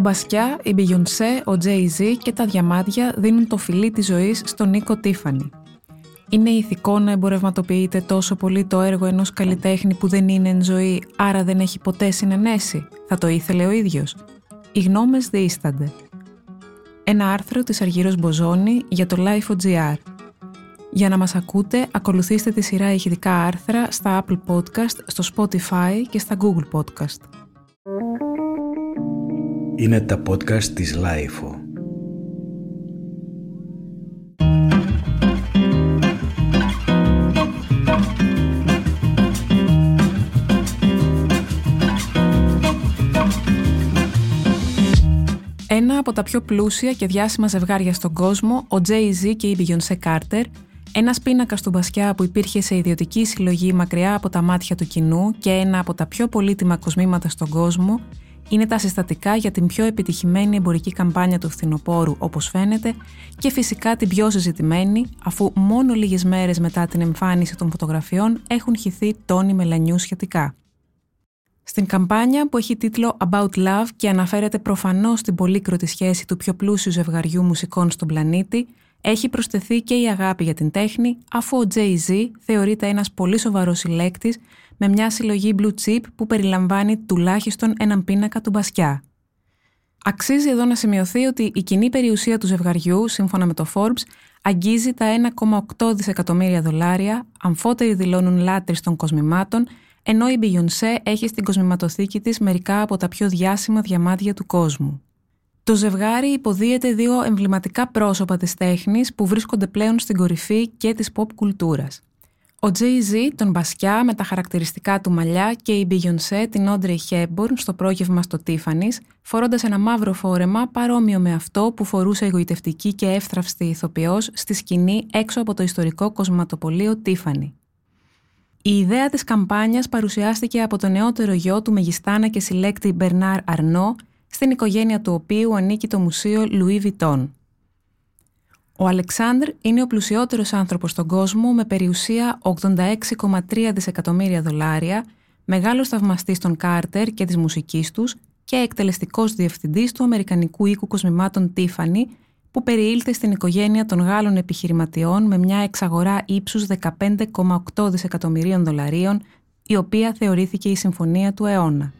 Ο Μπασκιά, η Μπιγιονσέ, ο Jay-Z και τα διαμάντια δίνουν το φιλί της ζωής στον Νίκο Τίφανη. Είναι ηθικό να εμπορευματοποιείται τόσο πολύ το έργο ενός καλλιτέχνη που δεν είναι εν ζωή, άρα δεν έχει ποτέ συνενέσει. Θα το ήθελε ο ίδιος. Οι γνώμες διήστανται. Ένα άρθρο της Αργύρος Μποζόνη για το Life.gr. Για να μας ακούτε, ακολουθήστε τη σειρά ηχητικά άρθρα στα Apple Podcast, στο Spotify και στα Google Podcast. Είναι τα podcast της Life. Ένα από τα πιο πλούσια και διάσημα ζευγάρια στον κόσμο, ο Jay-Z και η Beyoncé Carter, ένας πίνακας του Μπασιά που υπήρχε σε ιδιωτική συλλογή μακριά από τα μάτια του κοινού και ένα από τα πιο πολύτιμα κοσμήματα στον κόσμο, είναι τα συστατικά για την πιο επιτυχημένη εμπορική καμπάνια του φθινοπόρου, όπως φαίνεται, και φυσικά την πιο συζητημένη, αφού μόνο λίγες μέρες μετά την εμφάνιση των φωτογραφιών έχουν χυθεί τόνοι μελανιού σχετικά. Στην καμπάνια που έχει τίτλο About Love και αναφέρεται προφανώς στην πολύκροτη σχέση του πιο πλούσιου ζευγαριού μουσικών στον πλανήτη, έχει προσθεθεί και η αγάπη για την τέχνη, αφού ο Jay-Z θεωρείται ένας πολύ σοβαρός συλλέκτης με μια συλλογή blue chip που περιλαμβάνει τουλάχιστον έναν πίνακα του Μπασκιά. Αξίζει εδώ να σημειωθεί ότι η κοινή περιουσία του ζευγαριού, σύμφωνα με το Forbes, αγγίζει τα 1,8 δισεκατομμύρια δολάρια, αμφότεροι δηλώνουν λάτρεις των κοσμημάτων, ενώ η Beyoncé έχει στην κοσμηματοθήκη της μερικά από τα πιο διάσημα διαμάντια του κόσμου. Το ζευγάρι υποδίεται δύο εμβληματικά πρόσωπα της τέχνης που βρίσκονται πλέον στην κορυφή και της pop κουλτούρας. Ο Jay-Z, τον Μπασκιά με τα χαρακτηριστικά του μαλλιά και η Beyoncé, την Audrey Hepburn στο πρόγευμα στο Tiffany's, φορώντας ένα μαύρο φόρεμα παρόμοιο με αυτό που φορούσε εγωιτευτική και εύθραυστη ηθοποιός στη σκηνή έξω από το ιστορικό κοσματοπολείο Tiffany. Η ιδέα της καμπάνιας παρουσιάστηκε από το νεότερο γιο του μεγιστάνα και συλλέκτη Μπερνάρ Αρνό, στην οικογένεια του οποίου ανήκει το μουσείο Louis Vuitton. Ο Αλεξάνδρ είναι ο πλουσιότερος άνθρωπος στον κόσμο με περιουσία 86,3 δισεκατομμύρια δολάρια, μεγάλος θαυμαστής των Κάρτερ και της μουσικής τους και εκτελεστικός διευθυντής του Αμερικανικού οίκου κοσμημάτων Tiffany, που περιήλθε στην οικογένεια των Γάλλων επιχειρηματιών με μια εξαγορά ύψους 15,8 δισεκατομμυρίων δολαρίων, η οποία θεωρήθηκε η συμφωνία του αιώνα.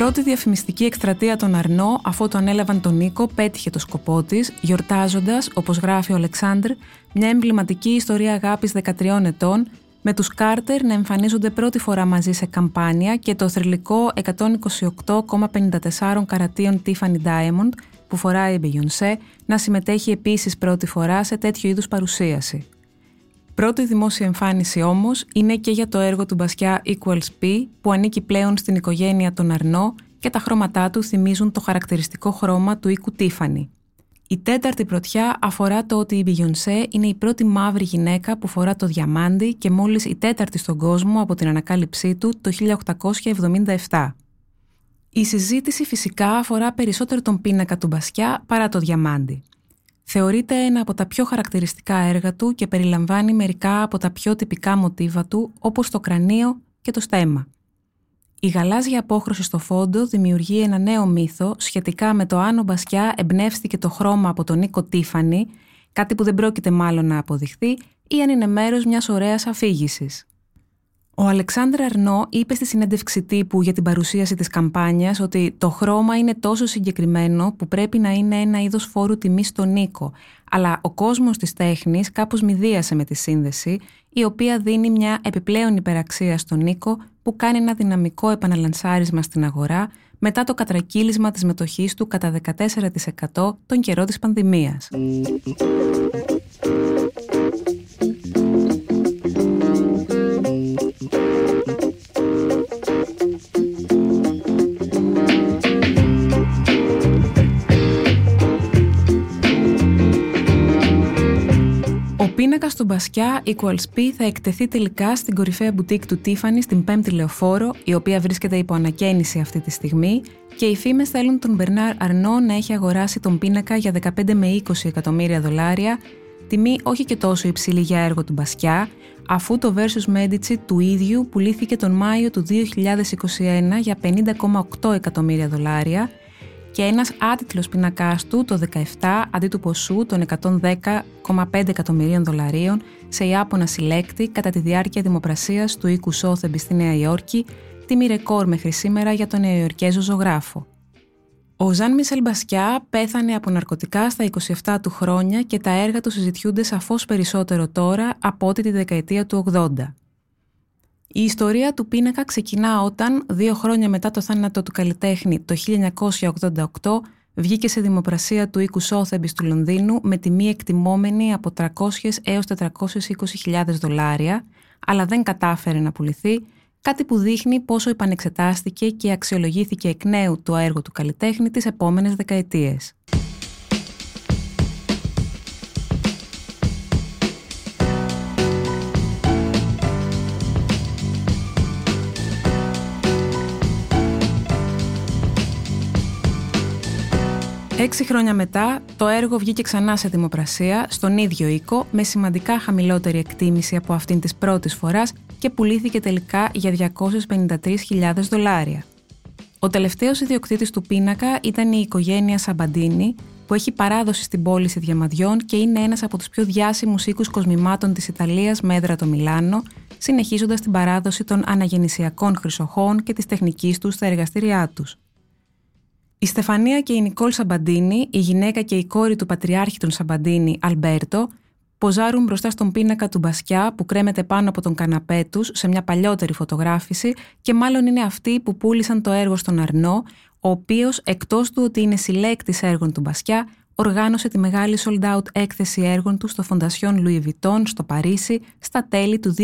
Πρώτη διαφημιστική εκστρατεία των Αρνό, αφού τον έλαβαν τον Νίκο, πέτυχε το σκοπό της, γιορτάζοντας, όπως γράφει ο Αλεξάνδρ, μια εμβληματική ιστορία αγάπης 13 ετών, με τους Κάρτερ να εμφανίζονται πρώτη φορά μαζί σε καμπάνια και το θρηλυκό 128,54 καρατίων Tiffany Diamond που φοράει η Beyoncé να συμμετέχει επίσης πρώτη φορά σε τέτοιου είδους παρουσίαση. Πρώτη δημόσια εμφάνιση όμως είναι και για το έργο του Μπασκιά Equals P που ανήκει πλέον στην οικογένεια των Αρνό και τα χρώματά του θυμίζουν το χαρακτηριστικό χρώμα του οίκου Tiffany. Η τέταρτη πρωτιά αφορά το ότι η Beyoncé είναι η πρώτη μαύρη γυναίκα που φορά το διαμάντι και μόλις η τέταρτη στον κόσμο από την ανακάλυψή του το 1877. Η συζήτηση φυσικά αφορά περισσότερο τον πίνακα του Μπασκιά παρά το διαμάντι. Θεωρείται ένα από τα πιο χαρακτηριστικά έργα του και περιλαμβάνει μερικά από τα πιο τυπικά μοτίβα του, όπως το κρανίο και το στέμα. Η γαλάζια απόχρωση στο φόντο δημιουργεί ένα νέο μύθο σχετικά με το αν ο Μπασιά εμπνεύστηκε το χρώμα από τον Νίκο Τίφανη, κάτι που δεν πρόκειται μάλλον να αποδειχθεί, ή αν είναι μέρος μιας ωραίας αφήγησης. Ο Αλεξάνδρ Αρνό είπε στη συνέντευξη τύπου για την παρουσίαση της καμπάνιας ότι το χρώμα είναι τόσο συγκεκριμένο που πρέπει να είναι ένα είδος φόρου τιμής στον Νίκο, αλλά ο κόσμος της τέχνης κάπως μηδίασε με τη σύνδεση, η οποία δίνει μια επιπλέον υπεραξία στον Νίκο που κάνει ένα δυναμικό επαναλανσάρισμα στην αγορά μετά το κατρακύλισμα της μετοχής του κατά 14% τον καιρό της πανδημίας. Πίνακα του Μπασκιά Equals P θα εκτεθεί τελικά στην κορυφαία μπουτίκ του Tiffany στην 5η Λεωφόρο, η οποία βρίσκεται υπό ανακαίνιση αυτή τη στιγμή, και οι φήμες θέλουν τον Μπερνάρ Αρνό να έχει αγοράσει τον πίνακα για 15 με 20 εκατομμύρια δολάρια, τιμή όχι και τόσο υψηλή για έργο του Μπασκιά, αφού το Versus Medici του ίδιου πουλήθηκε τον Μάιο του 2021 για 50,8 εκατομμύρια δολάρια και ένας άτιτλος πίνακάς του το 17 αντί του ποσού των 110,5 εκατομμυρίων δολαρίων σε Ιάπωνα συλλέκτη κατά τη διάρκεια δημοπρασίας του οίκου Σόθεμπη στη Νέα Υόρκη, τιμή ρεκόρ μέχρι σήμερα για τον Νεοϊορκέζο ζωγράφο. Ο Ζαν Μισελ Μπασκιά πέθανε από ναρκωτικά στα 27 του χρόνια και τα έργα του συζητιούνται σαφώς περισσότερο τώρα από ό,τι τη δεκαετία του 80. Η ιστορία του πίνακα ξεκινά όταν, δύο χρόνια μετά το θάνατο του καλλιτέχνη το 1988, βγήκε σε δημοπρασία του οίκου Σόθεμπης του Λονδίνου με τιμή εκτιμόμενη από 300 έως 420.000 δολάρια, αλλά δεν κατάφερε να πουληθεί, κάτι που δείχνει πόσο επανεξετάστηκε και αξιολογήθηκε εκ νέου το έργο του καλλιτέχνη τις επόμενες δεκαετίες. Έξι χρόνια μετά, το έργο βγήκε ξανά σε δημοπρασία, στον ίδιο οίκο, με σημαντικά χαμηλότερη εκτίμηση από αυτήν της πρώτης φοράς και πουλήθηκε τελικά για 253.000 δολάρια. Ο τελευταίος ιδιοκτήτης του πίνακα ήταν η οικογένεια Σαμπαντίνη, που έχει παράδοση στην πώληση διαμαντιών και είναι ένας από τους πιο διάσημους οίκους κοσμημάτων της Ιταλίας με έδρα το Μιλάνο, συνεχίζοντας την παράδοση των αναγεννησιακών χρυσοχόων και της τεχνικής τους στα εργαστήριά τους. Η Στεφανία και η Νικόλ Σαμπαντίνη, η γυναίκα και η κόρη του πατριάρχη των Σαμπαντίνη, Αλμπέρτο, ποζάρουν μπροστά στον πίνακα του Μπασκιά που κρέμεται πάνω από τον καναπέ τους σε μια παλιότερη φωτογράφηση και μάλλον είναι αυτοί που πούλησαν το έργο στον Αρνό, ο οποίος εκτός του ότι είναι συλλέκτης έργων του Μπασκιά, οργάνωσε τη μεγάλη sold out έκθεση έργων του στο Φοντασιόν Louis Vuitton στο Παρίσι στα τέλη του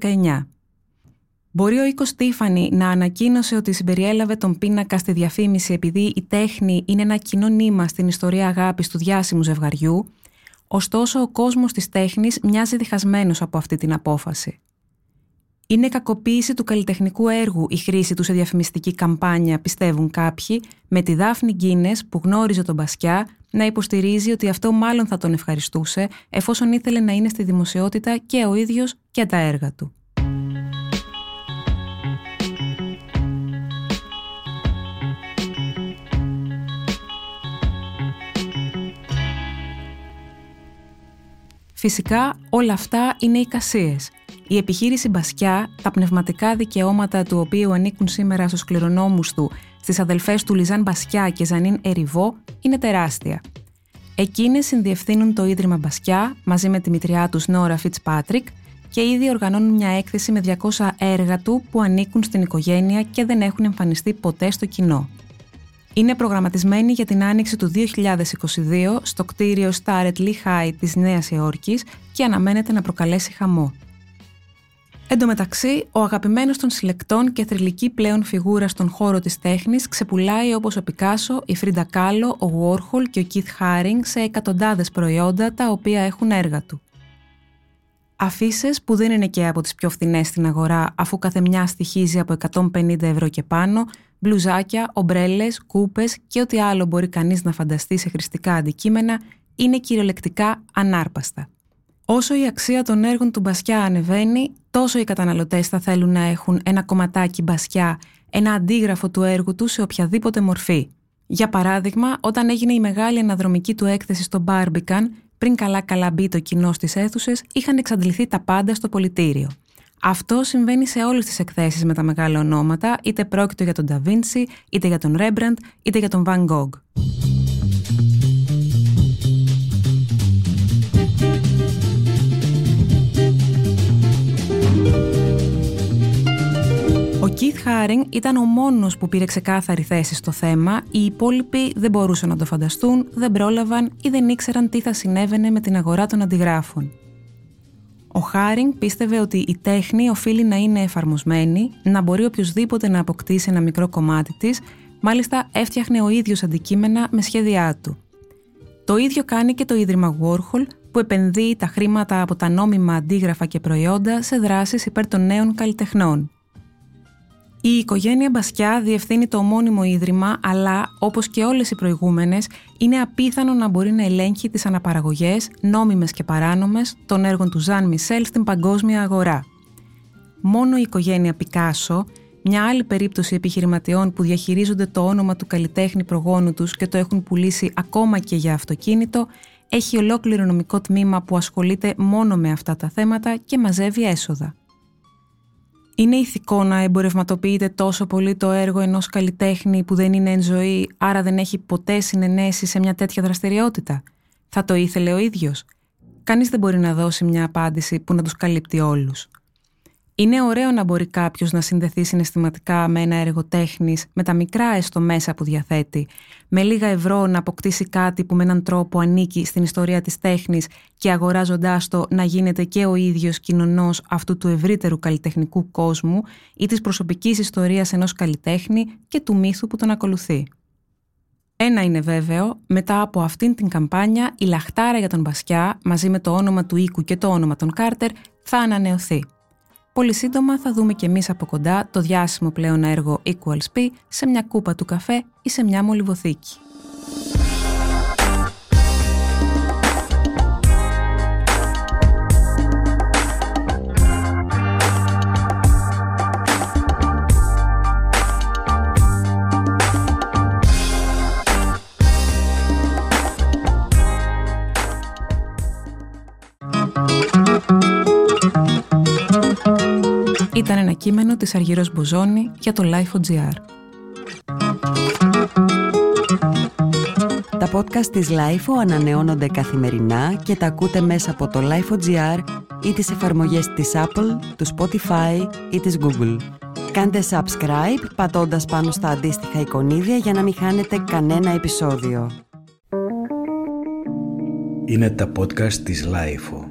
2019. Μπορεί ο οίκος Τίφανη να ανακοίνωσε ότι συμπεριέλαβε τον πίνακα στη διαφήμιση επειδή η τέχνη είναι ένα κοινό νήμα στην ιστορία αγάπης του διάσημου ζευγαριού, ωστόσο ο κόσμος της τέχνης μοιάζει διχασμένος από αυτή την απόφαση. Είναι κακοποίηση του καλλιτεχνικού έργου η χρήση του σε διαφημιστική καμπάνια, πιστεύουν κάποιοι, με τη Δάφνη Γκίνε που γνώριζε τον Μπασκιά να υποστηρίζει ότι αυτό μάλλον θα τον ευχαριστούσε εφόσον ήθελε να είναι στη δημοσιότητα και ο ίδιος και τα έργα του. Φυσικά όλα αυτά είναι εικασίες. Η επιχείρηση Μπασκιά, τα πνευματικά δικαιώματα του οποίου ανήκουν σήμερα στους κληρονόμους του, στις αδελφές του Λιζάν Μπασκιά και Ζανίν Εριβό, είναι τεράστια. Εκείνες συνδιευθύνουν το Ίδρυμα Μπασκιά μαζί με τη μητριά τους Νόρα Φιτσπάτρικ και ήδη οργανώνουν μια έκθεση με 200 έργα του που ανήκουν στην οικογένεια και δεν έχουν εμφανιστεί ποτέ στο κοινό είναι προγραμματισμένη για την άνοιξη του 2022 στο κτίριο Starret Lee High της Νέας Υόρκης και αναμένεται να προκαλέσει χαμό. Εν τω μεταξύ, ο αγαπημένος των συλλεκτών και θρηλυκή πλέον φιγούρα στον χώρο της τέχνης ξεπουλάει όπως ο Πικάσο, η Φρίντα Κάλο, ο Warhol και ο Keith Haring σε εκατοντάδες προϊόντα τα οποία έχουν έργα του. Αφήσεις που δεν είναι και από τις πιο φθηνές στην αγορά αφού κάθε μια στοιχίζει από 150 ευρώ και πάνω, μπλουζάκια, ομπρέλες, κούπες και ό,τι άλλο μπορεί κανείς να φανταστεί σε χρηστικά αντικείμενα είναι κυριολεκτικά ανάρπαστα. Όσο η αξία των έργων του Μπασιά ανεβαίνει, τόσο οι καταναλωτές θα θέλουν να έχουν ένα κομματάκι Μπασιά, ένα αντίγραφο του έργου του σε οποιαδήποτε μορφή. Για παράδειγμα, όταν έγινε η μεγάλη αναδρομική του έκθεση στο Barbican, πριν καλά-καλά μπει το κοινό στις αίθουσες, είχαν εξαντληθεί τα πάντα στο πολιτήριο. Αυτό συμβαίνει σε όλες τις εκθέσεις με τα μεγάλα ονόματα, είτε πρόκειται για τον Νταβίντσι, είτε για τον Ρέμπραντ, είτε για τον Βαν Γκόγκ. Ο Κιθ Χάρινγκ ήταν ο μόνος που πήρε ξεκάθαρη θέση στο θέμα, οι υπόλοιποι δεν μπορούσαν να το φανταστούν, δεν πρόλαβαν ή δεν ήξεραν τι θα συνέβαινε με την αγορά των αντιγράφων. Ο Χάρινγκ πίστευε ότι η τέχνη οφείλει να είναι εφαρμοσμένη, να μπορεί οποιοδήποτε να αποκτήσει ένα μικρό κομμάτι της, μάλιστα έφτιαχνε ο ίδιος αντικείμενα με σχέδιά του. Το ίδιο κάνει και το Ίδρυμα Warhol, που επενδύει τα χρήματα από τα νόμιμα αντίγραφα και προϊόντα σε δράσεις υπέρ των νέων καλλιτεχνών. Η οικογένεια Μπασκιά διευθύνει το ομώνυμο ίδρυμα, αλλά όπως και όλες οι προηγούμενες, είναι απίθανο να μπορεί να ελέγχει τις αναπαραγωγές, νόμιμες και παράνομες, των έργων του Ζαν Μισελ στην παγκόσμια αγορά. Μόνο η οικογένεια Πικάσο, μια άλλη περίπτωση επιχειρηματιών που διαχειρίζονται το όνομα του καλλιτέχνη προγόνου τους και το έχουν πουλήσει ακόμα και για αυτοκίνητο, έχει ολόκληρο νομικό τμήμα που ασχολείται μόνο με αυτά τα θέματα και μαζεύει έσοδα. Είναι ηθικό να εμπορευματοποιείται τόσο πολύ το έργο ενός καλλιτέχνη που δεν είναι εν ζωή, άρα δεν έχει ποτέ συνενέσει σε μια τέτοια δραστηριότητα; Θα το ήθελε ο ίδιος; Κανείς δεν μπορεί να δώσει μια απάντηση που να τους καλύπτει όλους. Είναι ωραίο να μπορεί κάποιος να συνδεθεί συναισθηματικά με ένα έργο τέχνης, με τα μικρά έστω μέσα που διαθέτει, με λίγα ευρώ να αποκτήσει κάτι που με έναν τρόπο ανήκει στην ιστορία της τέχνης και αγοράζοντάς το να γίνεται και ο ίδιος κοινωνός αυτού του ευρύτερου καλλιτεχνικού κόσμου ή της προσωπικής ιστορίας ενός καλλιτέχνη και του μύθου που τον ακολουθεί. Ένα είναι βέβαιο, μετά από αυτήν την καμπάνια η λαχτάρα για τον Μπασκιά μαζί με το όνομα του οίκου και το όνομα των Κάρτερ θα ανανεωθεί. Πολύ σύντομα θα δούμε και εμείς από κοντά το διάσημο πλέον έργο Equals P σε μια κούπα του καφέ ή σε μια μολυβοθήκη. Κείμενο της Αργυρός Μποζόνη για το Life.gr. Τα podcast της LIFO ανανεώνονται καθημερινά και τα ακούτε μέσα από το Life.gr ή τις εφαρμογές της Apple, του Spotify ή της Google. Κάντε subscribe πατώντας πάνω στα αντίστοιχα εικονίδια για να μην χάνετε κανένα επεισόδιο. Είναι τα podcast της LIFO.